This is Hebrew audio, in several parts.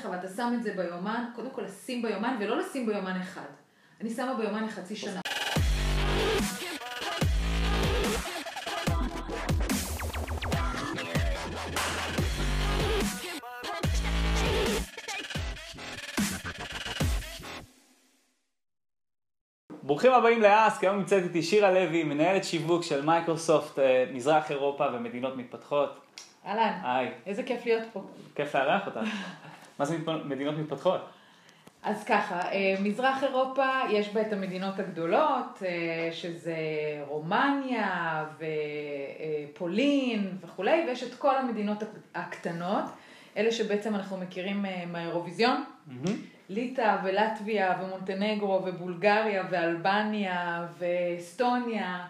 ואתה שם את זה ביומן, קודם כל לשים ביומן ולא לשים ביומן אחד. אני שמה ביומן לחצי שנה. ברוכים הבאים לאסק, היום נמצאת איתי שירה לוי, מנהלת שיווק של מייקרוסופט, אה, מזרח אירופה ומדינות מתפתחות. אהלן, היי, איזה כיף להיות פה. כיף לארח אותך. מה זה מדינות מתפתחות? אז ככה, אה, מזרח אירופה יש בה את המדינות הגדולות, אה, שזה רומניה ופולין וכולי, ויש את כל המדינות הקטנות, אלה שבעצם אנחנו מכירים אה, מהאירוויזיון, מהמם. ליטא ולטביה ומונטנגרו ובולגריה ואלבניה ואסטוניה.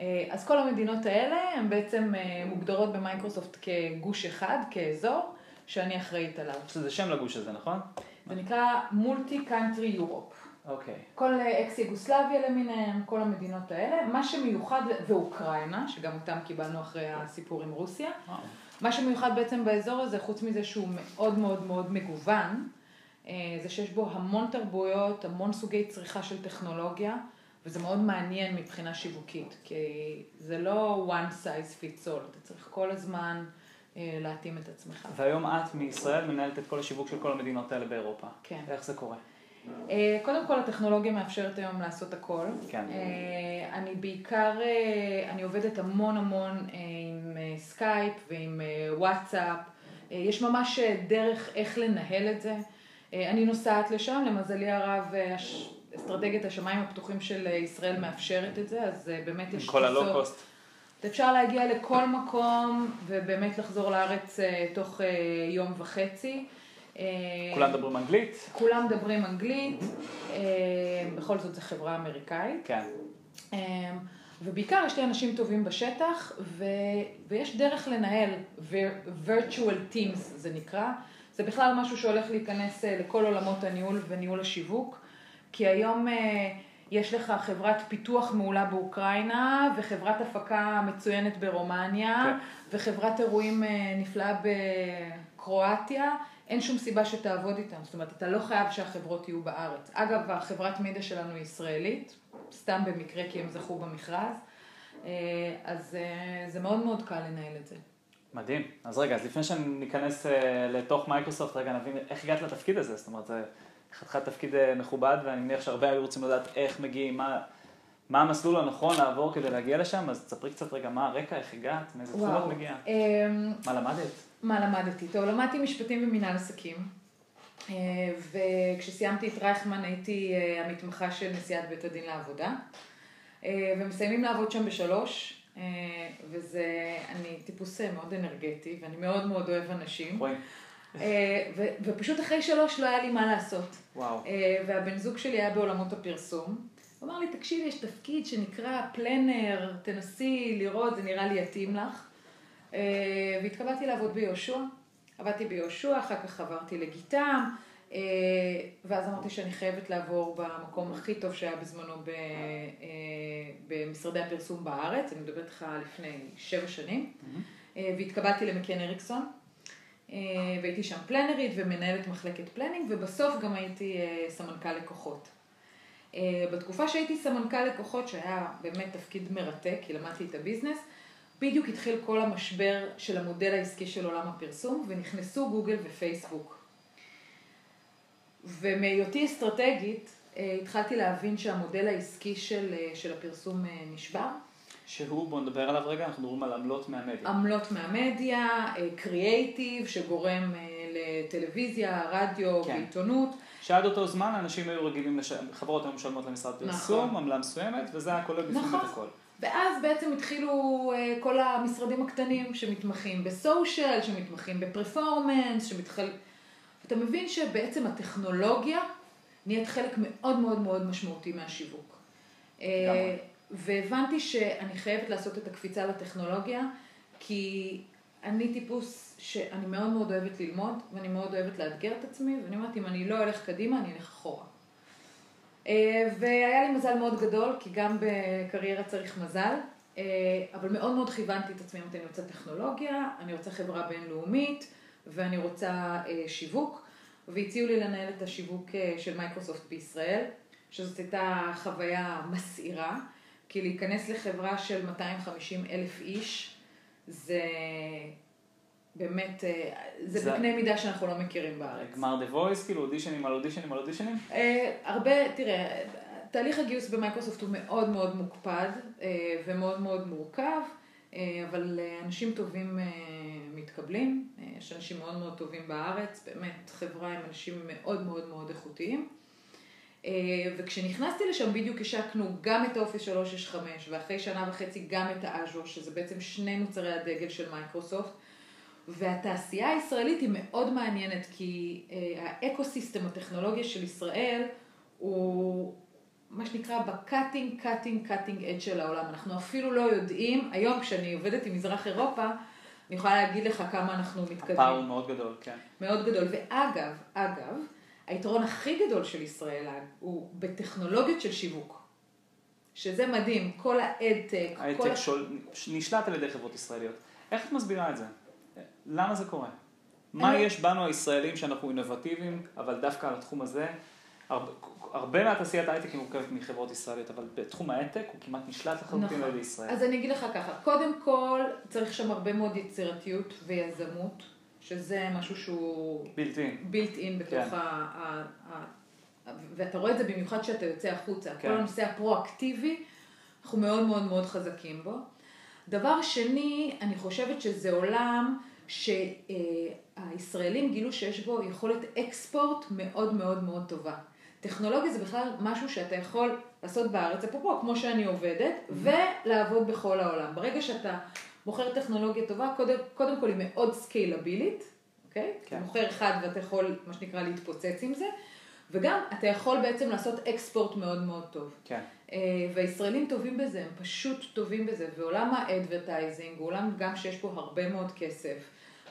אה, אז כל המדינות האלה הן בעצם אה, מוגדרות במייקרוסופט כגוש אחד, כאזור, שאני אחראית עליו. יש לזה שם לגוש הזה, נכון? זה נקרא Multi Country Europe. אוקיי. כל אה, אקס יוגוסלביה למיניהם, כל המדינות האלה. מה שמיוחד, ואוקראינה, שגם אותם קיבלנו אחרי הסיפור עם רוסיה. וואו. מה שמיוחד בעצם באזור הזה, חוץ מזה שהוא מאוד מאוד מאוד מגוון, אה, זה שיש בו המון תרבויות, המון סוגי צריכה של טכנולוגיה, וזה מאוד מעניין מבחינה שיווקית, כי זה לא one size fits all, אתה צריך כל הזמן להתאים את עצמך. והיום את מישראל מנהלת את כל השיווק של כל המדינות האלה באירופה. כן. איך זה קורה? אה, קודם כל הטכנולוגיה מאפשרת היום לעשות הכל. כן. אה, אני בעיקר, אה, אני עובדת המון המון אה, עם אה, סקייפ ועם אה, וואטסאפ. אה, יש ממש אה, דרך איך לנהל את זה. אה, אני נוסעת לשם, למזלי הרב, אה, אסטרטגיית השמיים הפתוחים של אה, ישראל מאפשרת את זה, אז אה, באמת יש כל הלואו-קוסט. אפשר להגיע לכל מקום ובאמת לחזור לארץ אה, תוך אה, יום וחצי. אה, כולם מדברים אנגלית? כולם מדברים אנגלית, בכל זאת זו חברה אמריקאית, כן. ובעיקר יש לי אנשים טובים בשטח, ו, ויש דרך לנהל, vir- virtual teams זה נקרא, זה בכלל משהו שהולך להיכנס לכל עולמות הניהול וניהול השיווק, כי היום יש לך חברת פיתוח מעולה באוקראינה, וחברת הפקה מצוינת ברומניה, כן. וחברת אירועים אה, נפלאה בקרואטיה, אין שום סיבה שתעבוד איתם, זאת אומרת, אתה לא חייב שהחברות יהיו בארץ. אגב, החברת מידע שלנו היא ישראלית, סתם במקרה כי הם זכו במכרז, אה, אז אה, זה מאוד מאוד קל לנהל את זה. מדהים. אז רגע, אז לפני שניכנס לתוך מייקרוסופט, רגע נבין איך הגעת לתפקיד הזה. זאת אומרת, זה חתיכת תפקיד אה, מכובד, ואני מניח שהרבה היו רוצים לדעת איך מגיעים, מה, מה המסלול הנכון לעבור כדי להגיע לשם, אז תספרי קצת רגע מה הרקע, איך הגעת, מאיזה תחום את מגיעה, אמ, מה למדת? מה למדתי? טוב, למדתי משפטים ומינהל עסקים, אה, וכשסיימתי את רייכמן הייתי אה, המתמחה של נשיאת בית הדין לעבודה, ומסיימים לעבוד שם בשלוש, וזה, אני טיפוס מאוד אנרגטי, ואני מאוד מאוד אוהב אנשים, רואים? אה, ופשוט אחרי שלוש לא היה לי מה לעשות. וואו. אה, והבן זוג שלי היה בעולמות הפרסום. הוא אמר לי, תקשיבי, יש תפקיד שנקרא פלנר, תנסי לראות, זה נראה לי יתאים לך. אה, והתקבלתי לעבוד ביהושע. עבדתי ביהושע, אחר כך עברתי לגיטם, ואז אמרתי שאני חייבת לעבור במקום הכי טוב שהיה בזמנו ב- במשרדי הפרסום בארץ, אני מדברת איתך לפני שבע שנים, אה, והתקבלתי ל McCann Erickson. אה, והייתי שם פלנרית ומנהלת מחלקת planning, ובסוף גם הייתי אה, סמנכ"ל לקוחות. אה, בתקופה שהייתי סמנכ"ל לקוחות, שהיה באמת תפקיד מרתק, כי למדתי את ה business, בדיוק התחיל כל המשבר של המודל העסקי של עולם הפרסום, ונכנסו גוגל ופייסבוק. ומהיותי אסטרטגית, התחלתי להבין שהמודל העסקי של, של הפרסום נשבר. שהוא, בואו נדבר עליו רגע, אנחנו מדברים על עמלות מהמדיה. עמלות מהמדיה, קריאייטיב, שגורם אה, לטלוויזיה, רדיו כן. ועיתונות. שעד אותו זמן אנשים היו רגילים, לש... חברות היו משלמות למשרד פרסום, נכון. עמלה מסוימת, וזה היה כולל בפנים נכון. את הכל. ואז בעצם התחילו אה, כל המשרדים הקטנים שמתמחים בסושיאל, שמתמחים בפרפורמנס, שמתחל... אתה מבין שבעצם הטכנולוגיה נהיית חלק מאוד מאוד מאוד משמעותי מהשיווק. אה, לגמרי. והבנתי שאני חייבת לעשות את הקפיצה לטכנולוגיה, כי אני טיפוס שאני מאוד מאוד אוהבת ללמוד, ואני מאוד אוהבת לאתגר את עצמי, ואני אומרת, אם אני לא אלך קדימה, אני אלך אחורה. אה, והיה לי מזל מאוד גדול, כי גם בקריירה צריך מזל, אה, אבל מאוד מאוד כיוונתי את עצמי, אמרתי, אני רוצה טכנולוגיה, אני רוצה חברה בינלאומית, ואני רוצה אה, שיווק. והציעו לי לנהל את השיווק של מייקרוסופט בישראל, שזאת הייתה חוויה מסעירה, כי להיכנס לחברה של 250 אלף איש, זה באמת, אה, זה, זה- בקנה מידה שאנחנו לא מכירים בארץ. גמר The Voice, כאילו אודישנים על אודישנים על אודישנים? אה, הרבה, תראה, תהליך הגיוס במייקרוסופט הוא מאוד מאוד מוקפד אה, ומאוד מאוד מורכב, אה, אבל אנשים טובים אה, מתקבלים, יש אנשים מאוד מאוד טובים בארץ, באמת חברה עם אנשים מאוד מאוד מאוד איכותיים. אה, וכשנכנסתי לשם בדיוק השקנו גם את ה Office 365 ואחרי שנה וחצי גם את ה Azure, שזה בעצם שני מוצרי הדגל של מייקרוסופט. והתעשייה הישראלית היא מאוד מעניינת כי אה, ה ecosystem הטכנולוגי של ישראל הוא מה שנקרא ב cutting, cutting, cutting edge של העולם. אנחנו אפילו לא יודעים, היום כשאני עובדת עם מזרח אירופה, אני יכולה להגיד לך כמה אנחנו מתקדמים. הפער הוא מאוד גדול, כן. מאוד גדול. ואגב, אגב, היתרון הכי גדול של ישראל הוא בטכנולוגיות של שיווק. שזה מדהים, כל ה ad tech, כל ההייטק ה... שול- נשלט על ידי חברות ישראליות. איך את מסבירה את זה? למה זה קורה? מה אני- יש בנו הישראלים שאנחנו אינובטיביים, אבל דווקא על התחום הזה, הרבה, הרבה מהתעשיית ההייטק היא מורכבת מחברות ישראליות, אבל בתחום ההייטק הוא כמעט נשלט לחלוטין נכון. על ידי ישראל. אז אני אגיד לך ככה, קודם כל צריך שם הרבה מאוד יצירתיות ויזמות, שזה משהו שהוא בלתי. בילט אין בתוך כן. ה... ה... ה... ואתה רואה את זה במיוחד כשאתה יוצא החוצה. כן. כל הנושא הפרואקטיבי, אנחנו מאוד מאוד מאוד חזקים בו. דבר שני, אני חושבת שזה עולם שהישראלים גילו שיש בו יכולת אקספורט מאוד מאוד מאוד טובה. טכנולוגיה זה בכלל משהו שאתה יכול לעשות בארץ, אפרופו, כמו שאני עובדת, ולעבוד בכל העולם. ברגע שאתה מוכר טכנולוגיה טובה, קודם, קודם כל היא מאוד סקיילבילית, אוקיי? כן. אתה מוכר אחד ואתה יכול, מה שנקרא, להתפוצץ עם זה, וגם אתה יכול בעצם לעשות export מאוד מאוד טוב. כן. אה, והישראלים טובים בזה, הם פשוט טובים בזה, ועולם ה advertising הוא עולם גם שיש בו הרבה מאוד כסף,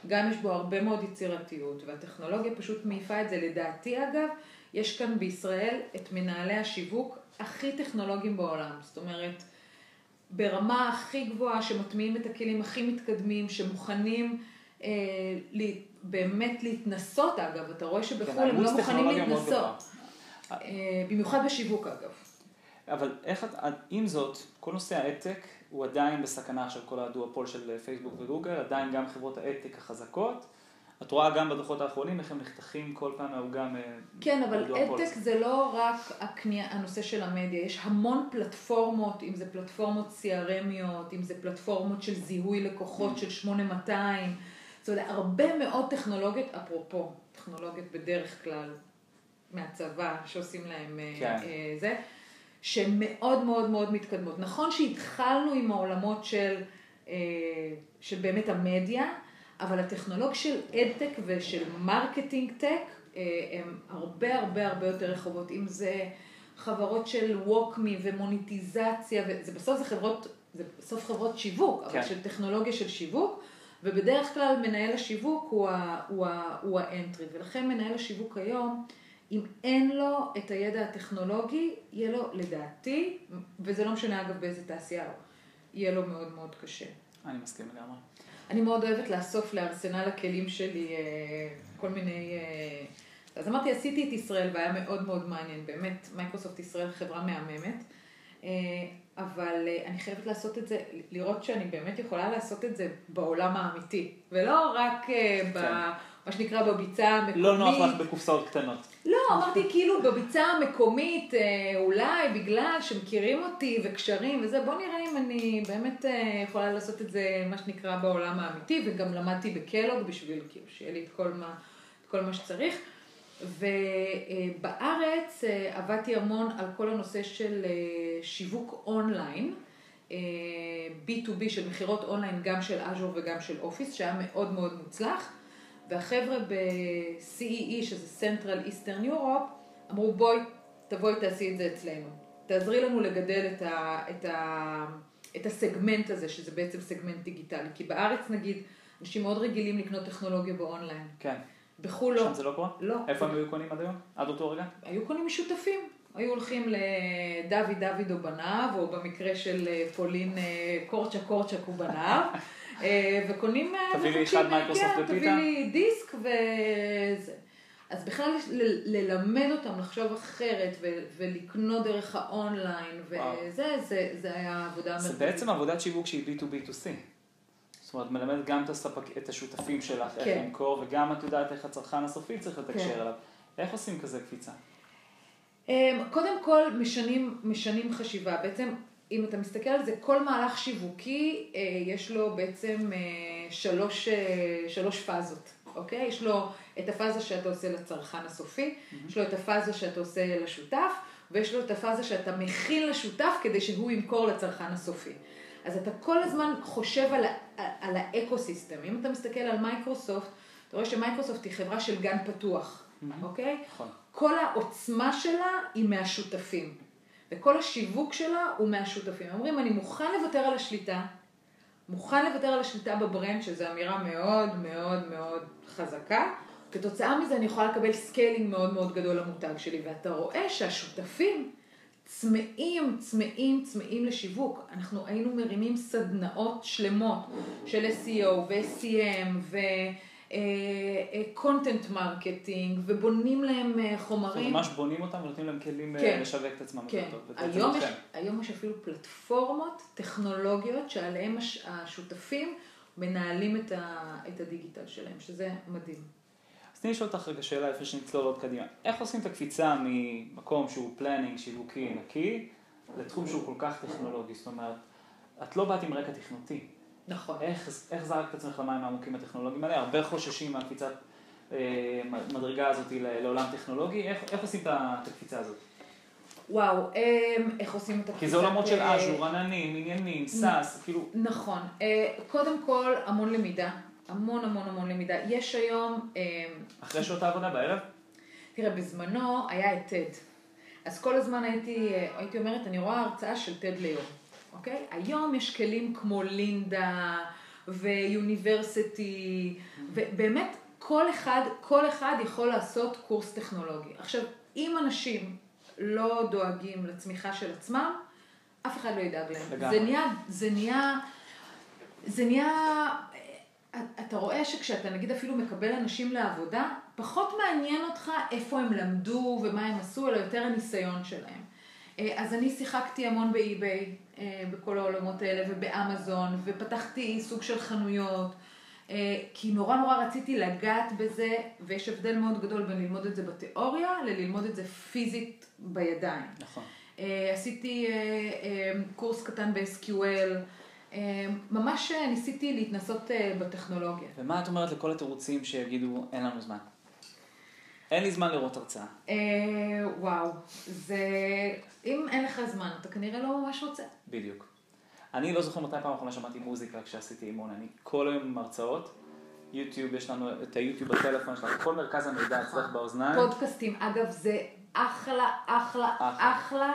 גם יש בו הרבה מאוד יצירתיות, והטכנולוגיה פשוט מעיפה את זה. לדעתי אגב, יש כאן בישראל את מנהלי השיווק הכי טכנולוגיים בעולם, זאת אומרת, ברמה הכי גבוהה, שמטמיעים את הכלים הכי מתקדמים, שמוכנים אה, לי, באמת להתנסות אגב, אתה רואה כן, שבחו"ל הם האימוץ לא מוכנים להתנסות. אה, במיוחד בשיווק אגב. אבל איך את, עם זאת, כל נושא ההייטק הוא עדיין בסכנה עכשיו, כל הדואופול של פייסבוק וגוגל, עדיין גם חברות ההייטק החזקות. את רואה גם בדוחות האחרונים איך הם נחתכים כל פעם מהעוגה. כן, אבל אדטק. זה לא רק הקנייה, הנושא של המדיה, יש המון פלטפורמות, אם זה פלטפורמות CRMיות, אם זה פלטפורמות של זיהוי לקוחות של 8200, זאת אומרת, הרבה מאוד טכנולוגיות, אפרופו, טכנולוגיות בדרך כלל מהצבא, שעושים להם אה, כן. אה, זה, שהן מאוד מאוד מאוד מתקדמות. נכון שהתחלנו עם העולמות של, אה, של באמת המדיה, אבל הטכנולוג של ad tech ושל marketing tech אה, הן הרבה הרבה הרבה יותר רחבות, אם זה חברות של WalkMe ומוניטיזציה, וזה בסוף זה חברות, זה בסוף חברות שיווק, כן. אבל של טכנולוגיה של שיווק, ובדרך כלל מנהל השיווק הוא, ה, הוא, ה, הוא ה entry, ולכן מנהל השיווק היום, אם אין לו את הידע הטכנולוגי, יהיה לו לדעתי, וזה לא משנה אגב באיזה תעשייה יהיה לו מאוד מאוד קשה. אני מסכים לגמרי. אני מאוד אוהבת לאסוף לארסנל הכלים שלי אה, כל מיני... אה, אז אמרתי, עשיתי את ישראל והיה מאוד מאוד מעניין, באמת, מייקרוסופט ישראל חברה מהממת, אה, אבל אני חייבת לעשות את זה, לראות שאני באמת יכולה לעשות את זה בעולם האמיתי, ולא רק אה, ב... מה שנקרא בביצה המקומית. לא נוח לך בקופסאות קטנות. לא, אמרתי כאילו בביצה המקומית, אה, אולי בגלל שמכירים אותי וקשרים וזה, בוא נראה אם אני באמת אה, יכולה לעשות את זה, מה שנקרא, בעולם האמיתי, וגם למדתי בקלוג בשביל כאילו שיהיה לי את כל מה, את כל מה שצריך. ובארץ אה, עבדתי המון על כל הנושא של שיווק אונליין, אה, B2B של מכירות אונליין, גם של אז'ור וגם של אופיס, שהיה מאוד מאוד מוצלח. והחבר'ה ב-CEE, שזה Central Eastern Europe, אמרו בואי, תבואי תעשי את זה אצלנו. תעזרי לנו לגדל את, ה, את, ה, את הסגמנט הזה, שזה בעצם סגמנט דיגיטלי. כי בארץ נגיד, אנשים מאוד רגילים לקנות טכנולוגיה באונליין. כן. בחו"ל לא. שם זה לא קורה? לא. איפה הם היו קונים עד היום? עד אותו רגע? היו קונים משותפים. היו הולכים לדוד דוד או בניו, או במקרה של אה, פולין אה, קורצ'ה קורצ'ק ובניו, וקונים... אה, תביא לי מבקשים, אחד מייקרוסופט כן, ופיתה. תביא לי דיסק וזה. אז בכלל ל- ללמד אותם לחשוב אחרת ו- ולקנות דרך האונליין. וזה זה, זה היה עבודה זה בעצם עבודת שיווק שהיא B2B2C. זאת אומרת, מלמד גם את, הספק, את השותפים שלך איך כן. למכור, וגם את יודעת איך הצרכן הסופי צריך לתקשר כן. אליו. איך עושים כזה קפיצה? אמ, קודם כל משנים, משנים חשיבה. בעצם, אם אתה מסתכל על זה, כל מהלך שיווקי, אה, יש לו בעצם אה, שלוש, אה, שלוש פאזות, אוקיי? יש לו את הפאזה שאתה עושה לצרכן הסופי, יש לו את הפאזה שאתה עושה לשותף, ויש לו את הפאזה שאתה מכין לשותף כדי שהוא ימכור לצרכן הסופי. אז אתה כל הזמן חושב על, ה- על ה ecosystem. אם אתה מסתכל על מייקרוסופט, אתה רואה שמייקרוסופט היא חברה של גן פתוח, אוקיי? נכון. כל העוצמה שלה היא מהשותפים, וכל השיווק שלה הוא מהשותפים. אומרים, אני מוכן לוותר על השליטה, מוכן לוותר על השליטה ב brand, שזו אמירה מאוד מאוד מאוד חזקה. כתוצאה מזה אני יכולה לקבל scaling מאוד מאוד גדול למותג שלי, ואתה רואה שהשותפים צמאים, צמאים, צמאים לשיווק. אנחנו היינו מרימים סדנאות שלמות של SEO ו-SEM ו-content marketing, ובונים להם אה, חומרים. ממש בונים אותם ונותנים להם כלים אה, כן. לשווק את עצמם כן, יותר טוב. היום יש, עצמכם. היום יש אפילו פלטפורמות טכנולוגיות שעליהן הש- השותפים מנהלים את, ה, את הדיגיטל שלהם, שזה מדהים. אז תני לשאול אותך רגע שאלה לפני שנצלול עוד קדימה. איך עושים את הקפיצה ממקום שהוא planning שיווקי נקי, לתחום שהוא כל כך טכנולוגי? זאת אומרת, את לא באת עם רקע תכנותי. נכון. איך, איך זרקת את עצמך למים העמוקים הטכנולוגיים האלה? הרבה חוששים מהקפיצת אה, מדרגה הזאת לעולם טכנולוגי. איך, איך עושים את הקפיצה הזאת? וואו, אמ, איך עושים את כי זה עולמות של אה, אז'ור, עננים, עניינים, סאס, כאילו... נכון. אה, קודם כל, המון למידה. המון המון המון למידה. יש היום, אמ, אחרי שעות העבודה בערב? תראה, בזמנו היה את TED. אז כל הזמן הייתי, הייתי אומרת, אני רואה הרצאה של TED ליום, אוקיי? היום יש כלים כמו לינדה ויוניברסיטי, ובאמת כל אחד, כל אחד יכול לעשות קורס טכנולוגי. עכשיו, אם אנשים לא דואגים לצמיחה של עצמם, אף אחד לא ידאג להם. זה נהיה, זה נהיה, זה נהיה, אתה רואה שכשאתה נגיד אפילו מקבל אנשים לעבודה, פחות מעניין אותך איפה הם למדו ומה הם עשו, אלא יותר הניסיון שלהם. אה, אז אני שיחקתי המון באי-ביי, אה, בכל העולמות האלה, ובאמזון, ופתחתי סוג של חנויות, אה, כי נורא נורא רציתי לגעת בזה, ויש הבדל מאוד גדול בין ללמוד את זה בתיאוריה, לללמוד את זה פיזית בידיים. נכון. עשיתי קורס קטן ב-SQL, ממש ניסיתי להתנסות בטכנולוגיה. ומה את אומרת לכל התירוצים שיגידו, אין לנו זמן? אין לי זמן לראות הרצאה. אה, וואו, זה... אם אין לך זמן, אתה כנראה לא ממש רוצה. בדיוק. אני לא זוכר מתי פעם אחרונה שמעתי מוזיקה כשעשיתי אימון, אני כל היום עם הרצאות, יוטיוב, יש לנו את היוטיוב בטלפון שלך, כל מרכז המידע אצלך באוזניים. פודקאסטים, אגב, זה אחלה, אחלה, אחלה. אחלה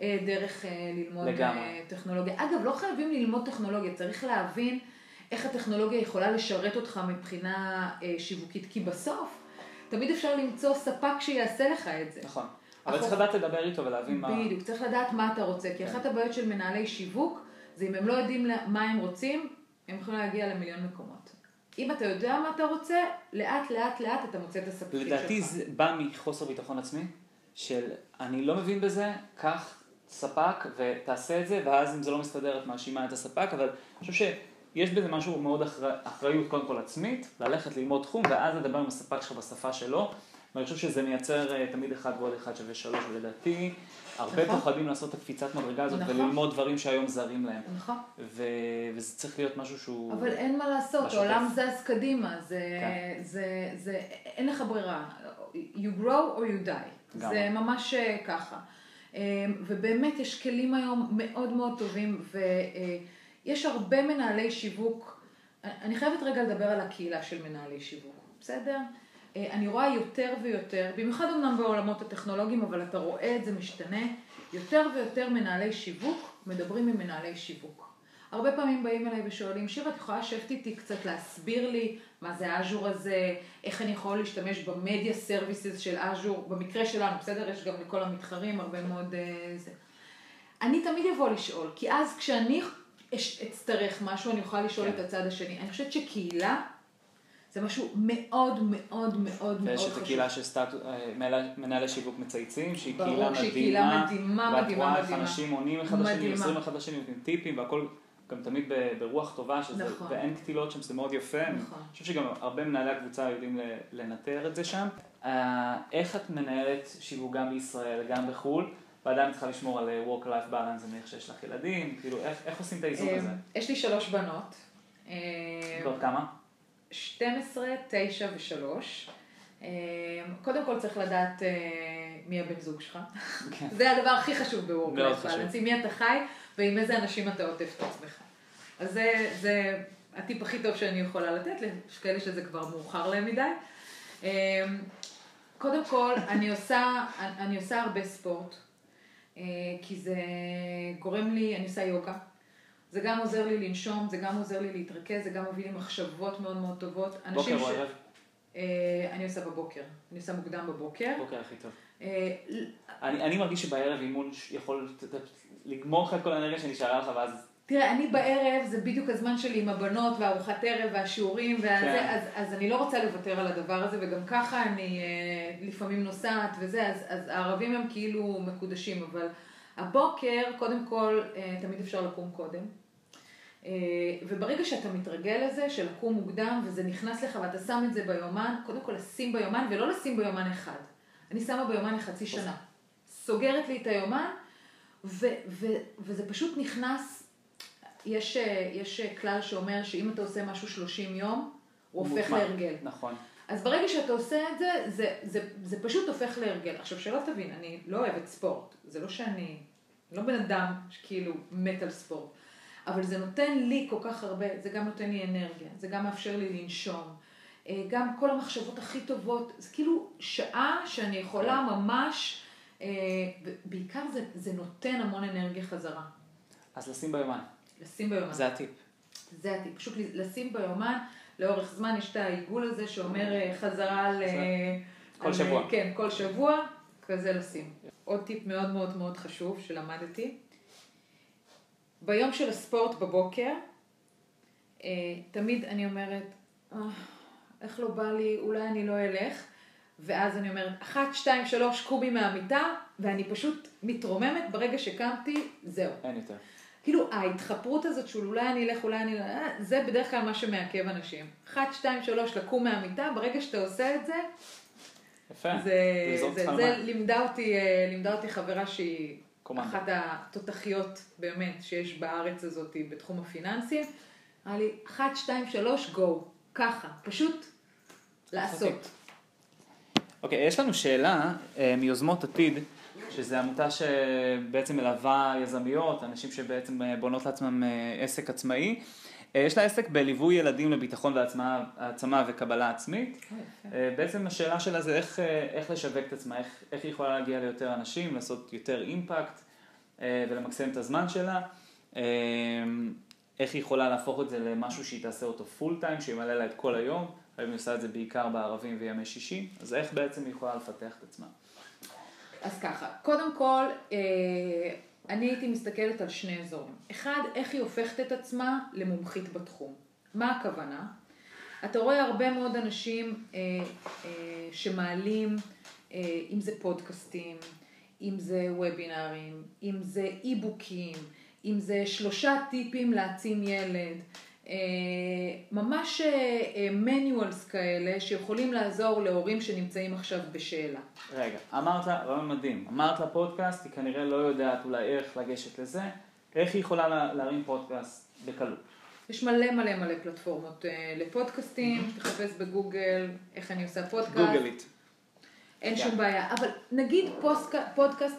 אה, דרך אה, ללמוד לגמרי. טכנולוגיה. אגב, לא חייבים ללמוד טכנולוגיה, צריך להבין איך הטכנולוגיה יכולה לשרת אותך מבחינה שיווקית, כי בסוף תמיד אפשר למצוא ספק שיעשה לך את זה. נכון. אבל צריך לדעת לדבר איתו ולהבין מה... בדיוק, צריך לדעת מה אתה רוצה, כי כן. אחת הבעיות של מנהלי שיווק, זה אם הם לא יודעים מה הם רוצים, הם יכולים להגיע למיליון מקומות. אם אתה יודע מה אתה רוצה, לאט לאט לאט אתה מוצא את הספקים שלך. לדעתי זה בא מחוסר ביטחון עצמי, של אני לא מבין בזה, קח ספק ותעשה את זה, ואז אם זה לא מסתדר את מאשימה את הספק, אבל אני חושב שיש בזה משהו מאוד אחר... אחריות קודם כל עצמית, ללכת ללמוד תחום, ואז לדבר עם הספק שלך בשפה שלו, ואני חושב שזה מייצר אה, תמיד אחד ועוד אחד שווה שלוש, ולדעתי הרבה נכון. פוחדים לעשות את הקפיצת מדרגה הזאת נכון. וללמוד דברים שהיום זרים להם, נכון. ו... וזה צריך להיות משהו שהוא... אבל אין מה לעשות, בשוטף. העולם זז קדימה, זה, כן. זה, זה, אין לך ברירה. You grow or you die. לגמרי. זה ממש אה, ככה. אה, ובאמת יש כלים היום מאוד מאוד טובים, ויש הרבה מנהלי שיווק. אני חייבת רגע לדבר על הקהילה של מנהלי שיווק, בסדר? אה, אני רואה יותר ויותר, במיוחד אמנם בעולמות הטכנולוגיים, אבל אתה רואה את זה משתנה, יותר ויותר מנהלי שיווק מדברים עם מנהלי שיווק. הרבה פעמים באים אליי ושואלים, שירה, את יכולה לשבת איתי קצת להסביר לי מה זה אז'ור הזה, איך אני יכול להשתמש במדיה סרוויסס של אז'ור, במקרה שלנו, בסדר? יש גם לכל המתחרים הרבה מאוד אה, זה. אני תמיד אבוא לשאול, כי אז כשאני אצטרך משהו, אני אוכל לשאול כן. את הצד השני. אני חושבת שקהילה זה משהו מאוד מאוד מאוד מאוד ויש חשוב. את הקהילה של סטטוס, מנהלי שיווק מצייצים, שהיא ברור קהילה שהיא קהילה מדהימה, מדהימה, ואת מדהימה, רואה איך מדהימה. אנשים עונים אחד לשני, מדהימה. עוזרים אחד לשני, נותנים טיפים, והכל גם תמיד ברוח טובה, שזה, נכון. ואין קטילות שם, זה מאוד יפה. אני נכון. חושב שגם הרבה מנהלי הקבוצה יודעים לנטר את זה שם. אה, איך את מנהלת שיווק גם בישראל, גם בחו"ל, ועדיין צריכה לשמור על אה, work-life balance, אני מניח שיש לך ילדים, כאילו, איך, איך עושים את האיזון הזה? אה, יש לי שלוש בנות. ועוד כמה? 12, 9 ו-3. קודם כל צריך לדעת אה, מי הבן זוג שלך. כן. זה הדבר הכי חשוב חשוב. בלנס, עם מי אתה חי ועם איזה אנשים אתה עוטף את עצמך. אז זה, זה הטיפ הכי טוב שאני יכולה לתת, יש כאלה שזה כבר מאוחר להם מדי. אה, קודם כל, אני עושה, אני עושה הרבה ספורט, כי זה גורם לי, אני עושה יוגה. זה גם עוזר לי לנשום, זה גם עוזר לי להתרכז, זה גם מביא לי מחשבות מאוד מאוד טובות. בוקר או ערב? אה, אני עושה בבוקר, אני עושה מוקדם בבוקר. בוקר הכי טוב. אה, אני, אני מרגיש שבערב אימון יכול לגמור לך את כל האנרגיה שנשארה לך, ואז תראה, אני בערב, זה בדיוק הזמן שלי עם הבנות והארוחת ערב והשיעורים והזה, כן. אז, אז אני לא רוצה לוותר על הדבר הזה, וגם ככה אני אה, לפעמים נוסעת וזה, אז, אז הערבים הם כאילו מקודשים, אבל הבוקר, קודם כל, אה, תמיד אפשר לקום קודם. אה, וברגע שאתה מתרגל לזה, של לקום מוקדם, וזה נכנס לך ואתה שם את זה ביומן, קודם כל לשים ביומן, ולא לשים ביומן אחד. אני שמה ביומן לחצי שנה. סוגרת לי את היומן, ו, ו, וזה פשוט נכנס, יש, אה, יש כלל שאומר שאם אתה עושה משהו 30 יום, הוא הופך מוטמע. להרגל. נכון. אז ברגע שאתה עושה את זה, זה, זה, זה פשוט הופך להרגל. עכשיו, שלא תבין, אני לא אוהבת ספורט. זה לא שאני, לא בן אדם שכאילו מת על ספורט. אבל זה נותן לי כל כך הרבה, זה גם נותן לי אנרגיה, זה גם מאפשר לי לנשום. אה, גם כל המחשבות הכי טובות, זה כאילו שעה שאני יכולה ממש, אה, בעיקר זה, זה נותן המון אנרגיה חזרה. אז לשים ביומן, לשים ביומן. זה הטיפ. זה הטיפ, פשוט לשים ביומן, לאורך זמן יש את העיגול הזה שאומר אה, חזרה על... אה, כל על, שבוע. כן, כל שבוע, כזה לשים. עוד טיפ מאוד מאוד מאוד חשוב שלמדתי. ביום של הספורט בבוקר, אה, תמיד אני אומרת, "אה, איך לא בא לי, אולי אני לא אלך. ואז אני אומרת, אחת, שתיים, שלוש, קומי מהמיטה, ואני פשוט מתרוממת ברגע שקמתי, זהו. אין יותר. כאילו ההתחפרות הזאת של אולי אני אלך, אולי אני לא, אה, זה בדרך כלל מה שמעכב אנשים. אחת, שתיים, שלוש, לקום מהמיטה, ברגע שאתה עושה את זה, יפה. זה, זה, זה למים. לימדה אותי, אה, לימדה אותי חברה שהיא קומנדו. אחת התותחיות באמת שיש בארץ הזאת בתחום הפיננסים. אמרה לי, אחת, שתיים, שלוש, גו. ככה, פשוט לעשות. אוקיי, יש לנו שאלה אה, מיוזמות עתיד, שזו עמותה שבעצם מלווה יזמיות, אנשים שבעצם אה, בונות לעצמם אה, עסק עצמאי. אה, יש לה עסק בליווי ילדים לביטחון והעצמה העצמה וקבלה עצמית. בעצם השאלה שלה זה איך, איך לשווק את עצמה, איך, איך היא יכולה להגיע ליותר אנשים, לעשות יותר אימפקט ולמקסם את הזמן שלה. איך היא יכולה להפוך את זה למשהו שהיא תעשה אותו פול טיים, שימלא לה את כל היום. היום היא עושה את זה בעיקר בערבים וימי שישי, אז איך בעצם היא יכולה לפתח את עצמה? אז ככה, קודם כל, אה, אני הייתי מסתכלת על שני אזורים. אחד, איך היא הופכת את עצמה למומחית בתחום. מה הכוונה? אתה רואה הרבה מאוד אנשים אה, אה, שמעלים, אה, אם זה פודקאסטים, אם זה וובינארים, אם זה אי-בוקים, אם זה שלושה טיפים להעצים ילד, ממש מניואלס כאלה שיכולים לעזור להורים שנמצאים עכשיו בשאלה. רגע, אמרת רעיון מדהים, אמרת לה פודקאסט, היא כנראה לא יודעת אולי איך לגשת לזה, איך היא יכולה לה- להרים פודקאסט בקלות? יש מלא מלא מלא פלטפורמות אה, לפודקאסטים, תחפש בגוגל איך אני עושה פודקאסט. גוגלית. אין כן. שום בעיה, אבל נגיד פודקאסט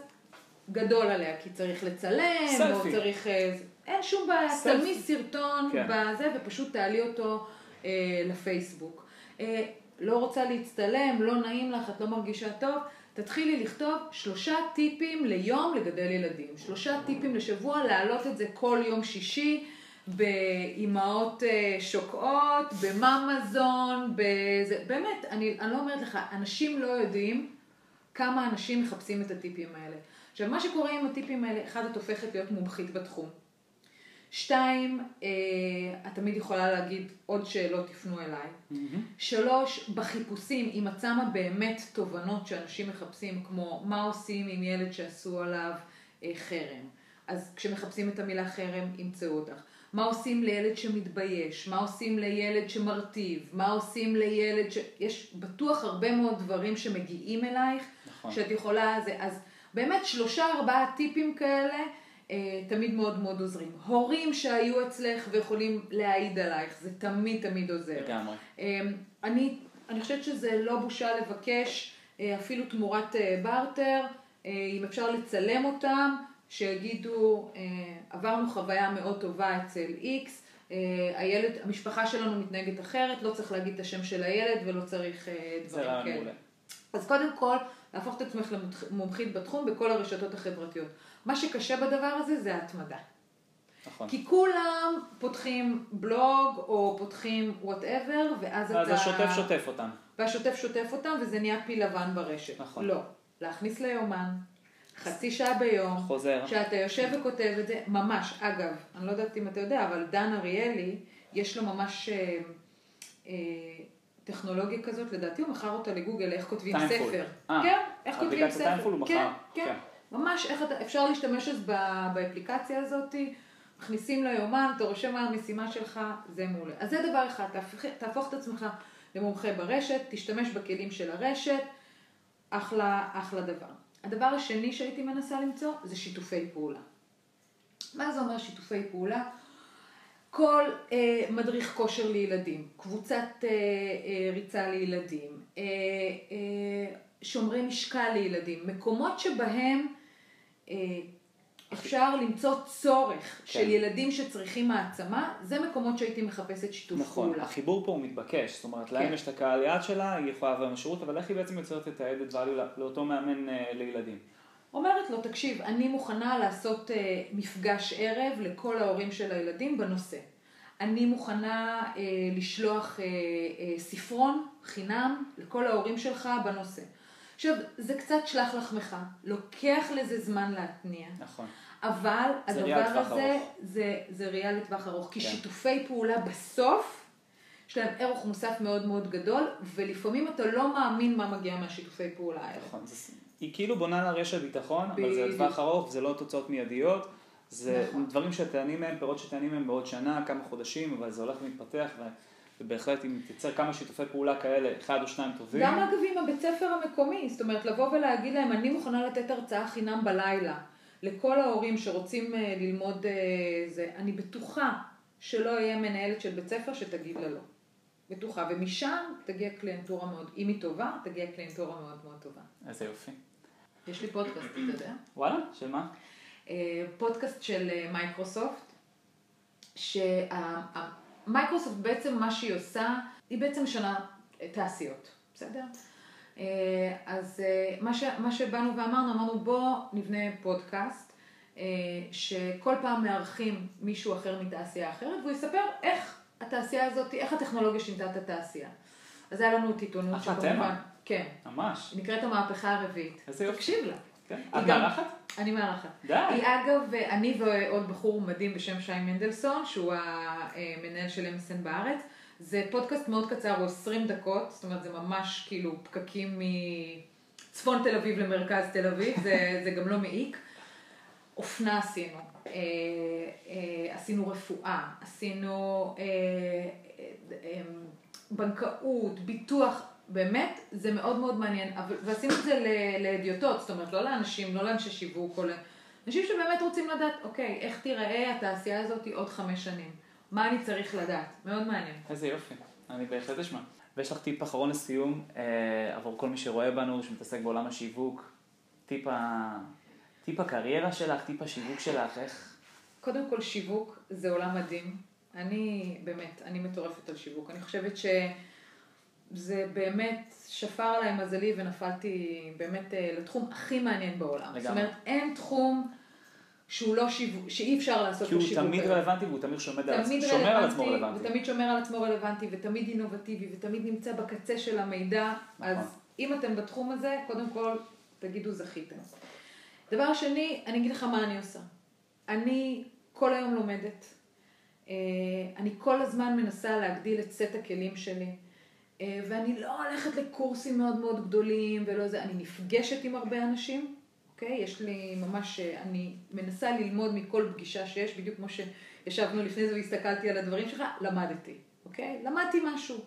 גדול עליה, כי צריך לצלם, או. צריך... אה, אין שום בעיה. צלמי סרטון כן. בזה ופשוט תעלי אותו אה, לפייסבוק. אה, לא רוצה להצטלם, לא נעים לך, את לא מרגישה טוב, תתחילי לכתוב שלושה טיפים ליום לגדל ילדים. שלושה טיפים לשבוע, להעלות את זה כל יום שישי. באימהות אה, שוקעות, בממזון, בזה, באמת, אני, אני לא אומרת לך, אנשים לא יודעים כמה אנשים מחפשים את הטיפים האלה. עכשיו, מה שקורה עם הטיפים האלה, אחד, את הופכת להיות מומחית בתחום. שתיים, אה, את תמיד יכולה להגיד עוד שאלות, תפנו אליי. מהמם. שלוש, בחיפושים, אם את שמה באמת תובנות שאנשים מחפשים, כמו מה עושים עם ילד שעשו עליו אה, חרם. אז כשמחפשים את המילה חרם, ימצאו אותך. מה עושים לילד שמתבייש? מה עושים לילד שמרטיב? מה עושים לילד ש... יש בטוח הרבה מאוד דברים שמגיעים אלייך, נכון. שאת יכולה... זה, אז באמת שלושה ארבעה טיפים כאלה. אה, תמיד מאוד מאוד עוזרים. הורים שהיו אצלך ויכולים להעיד עלייך, זה תמיד תמיד עוזר. לגמרי. אה, אני, אני חושבת שזה לא בושה לבקש אה, אפילו תמורת בארטר, אם אפשר לצלם אותם, שיגידו, עברנו חוויה מאוד טובה אצל איקס, הילד, המשפחה שלנו מתנהגת אחרת, לא צריך להגיד את השם של הילד ולא צריך דברים כאלה. מעולה. אז קודם כל, להפוך את עצמך למומחית בתחום בכל הרשתות החברתיות. מה שקשה בדבר הזה זה ההתמדה. נכון. כי כולם פותחים בלוג או פותחים whatever, ואז אתה... אז השוטף שוטף אותם. והשוטף שוטף אותם, וזה נהיה פיל לבן ברשת. נכון. לא. להכניס ליומן, חצי שעה ביום, חוזר. שאתה יושב וכותב את זה, ממש. אגב, אני לא יודעת אם אתה יודע, אבל דן אריאלי, יש לו ממש אה, אה, טכנולוגיה כזאת, לדעתי הוא מכר אותה לגוגל, איך כותבים. ספר. אה, כן, איך כותבים ספר. Timeful הוא כן, מכר. כן. כן. ממש, איך אתה, אפשר להשתמש אז באפליקציה הזאת, מכניסים ליומן, אתה רושם מה המשימה שלך, זה מעולה. אז זה דבר אחד, תהפוך, תהפוך את עצמך למומחה ברשת, תשתמש בכלים של הרשת, אחלה, אחלה דבר. הדבר השני שהייתי מנסה למצוא זה שיתופי פעולה. מה זה אומר שיתופי פעולה? כל אה, מדריך כושר לילדים, קבוצת אה, אה, ריצה לילדים, אה, אה, שומרי משקל לילדים, מקומות שבהם אפשר למצוא צורך כן. של ילדים שצריכים העצמה, זה מקומות שהייתי מחפשת שיתוף נכון, פעולה. החיבור פה הוא מתבקש, זאת אומרת, כן. להם יש את הקהל יעד שלה, היא יכולה לעבור בשירות, אבל איך היא בעצם יוצרת את ה-added value לאותו מאמן אה, לילדים? אומרת לו, תקשיב, אני מוכנה לעשות אה, מפגש ערב לכל ההורים של הילדים בנושא. אני מוכנה אה, לשלוח אה, אה, ספרון חינם לכל ההורים שלך בנושא. עכשיו, זה קצת שלח לחמך, לוקח לזה זמן להתניע, נכון. אבל הדבר הזה. זה, זה ראייה לטווח ארוך, כי כן. שיתופי פעולה בסוף, יש להם ערך מוסף מאוד מאוד גדול, ולפעמים אתה לא מאמין מה מגיע מהשיתופי פעולה האלה. נכון. זה, היא כאילו בונה לה רשת ביטחון, אבל זה. לטווח ארוך, זה לא תוצאות מיידיות. זה נכון. דברים שטענים מהם, פירות שטענים מהם בעוד שנה, כמה חודשים, אבל זה הולך ומתפתח, ו- ובהחלט אם תייצר כמה שיתופי פעולה כאלה, אחד או שניים טובים, גם אגב עם הבית ספר המקומי, זאת אומרת לבוא ולהגיד להם, אני מוכנה לתת הרצאה חינם בלילה לכל ההורים שרוצים אה, ללמוד אה, זה, אני בטוחה שלא יהיה מנהלת של בית ספר שתגיד לה לא. בטוחה, ומשם תגיע קליינטורה מאוד, אם היא טובה, תגיע קליינטורה מאוד מאוד טובה. איזה יופי. יש לי פודקאסט, אתה יודע? וואלה, של מה? אה, פודקאסט של אה, מייקרוסופט, בעצם מה שהיא עושה, היא בעצם משנה תעשיות, בסדר? אה, אז אה, מה, ש, מה שבאנו ואמרנו, אמרנו בוא נבנה פודקאסט, אה, שכל פעם מארחים מישהו אחר מתעשייה אחרת, והוא יספר איך התעשייה הזאת, איך הטכנולוגיה שינתה את התעשייה. אז היה לנו את עיתונות אחלה תמה. כן, ממש. נקראת המהפכה הרביעית. איזה יופי. תקשיב לה. כן. את מארחת? אני מארחת. די. היא אגב, אני ועוד בחור מדהים בשם שי מנדלסון, שהוא המנהל של MSN בארץ. זה פודקאסט מאוד קצר, הוא 20 דקות, זאת אומרת זה ממש כאילו פקקים מצפון תל אביב למרכז תל אביב, זה, זה גם לא מעיק. אופנה עשינו, אה, אה, עשינו רפואה, עשינו אה, אה, אה, בנקאות, ביטוח, באמת, זה מאוד מאוד מעניין, אבל, ועשינו את זה ל- להדיוטות, זאת אומרת, לא לאנשים, לא לאנשי שיווק, או לאנשים שבאמת רוצים לדעת, אוקיי, איך תיראה התעשייה הזאת עוד חמש שנים, מה אני צריך לדעת, מאוד מעניין. איזה יופי, אני בהחלט אשמע. ויש לך טיפ אחרון לסיום, אה, עבור כל מי שרואה בנו, שמתעסק בעולם השיווק, טיפ, ה... טיפ הקריירה שלך, טיפ השיווק שלך, איך... קודם כל שיווק זה עולם מדהים. אני, באמת, אני מטורפת על שיווק. אני חושבת שזה באמת שפר עליי מזלי ונפלתי באמת אה, לתחום הכי מעניין בעולם. לגמרי. זאת אומרת, אין תחום שהוא לא שיווק, שאי אפשר לעשות כי בו הוא שיווק. תמיד. רלוונטי והוא תמיד שומר על, תמיד שומר על עצמו רלוונטי, רלוונטי. ותמיד שומר על עצמו רלוונטי, ותמיד אינובטיבי, ותמיד נמצא בקצה של המידע. נכון. אז אם אתם בתחום הזה, קודם כל, תגידו זכיתם. דבר שני, אני אגיד לך מה אני עושה. אני כל היום לומדת, אני כל הזמן מנסה להגדיל את סט הכלים שלי. ואני לא הולכת לקורסים מאוד מאוד גדולים ולא זה, אני נפגשת עם הרבה אנשים, אוקיי? יש לי ממש, אני מנסה ללמוד מכל פגישה שיש, בדיוק כמו שישבנו לפני זה והסתכלתי על הדברים שלך, למדתי, אוקיי? למדתי משהו.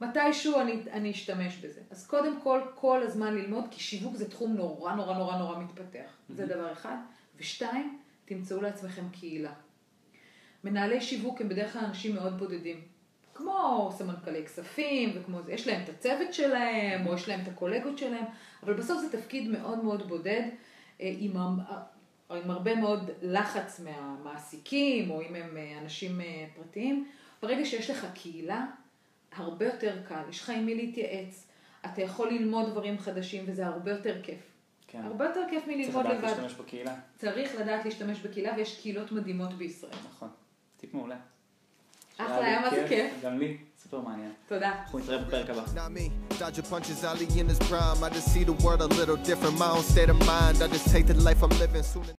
מתישהו אני, אני אשתמש בזה. אז קודם כל, כל הזמן ללמוד, כי שיווק זה תחום נורא נורא נורא נורא מתפתח. Mm-hmm. זה דבר אחד. ושתיים, תמצאו לעצמכם קהילה. מנהלי שיווק הם בדרך כלל אנשים מאוד בודדים. כמו סמנכ"לי כספים וכמו יש להם את הצוות שלהם, או יש להם את הקולגות שלהם, אבל בסוף זה תפקיד מאוד מאוד בודד, אה, עם, עם הרבה מאוד לחץ מהמעסיקים, או אם הם אה, אנשים אה, פרטיים. ברגע שיש לך קהילה, הרבה יותר קל, יש לך עם מי להתייעץ, אתה יכול ללמוד דברים חדשים וזה הרבה יותר כיף. כן. הרבה יותר כיף מללמוד לבד. צריך לדעת להשתמש בקהילה. צריך לדעת להשתמש בקהילה ויש קהילות מדהימות בישראל. נכון, טיפ מעולה. אחלה, היה מה זה כיף. גם לי, סופר מעניין. תודה. אנחנו נתראה בפרק הבא. Dodger punches Ali in his prime. I just see the world a little different. My own state of mind. I just take the life I'm living soon.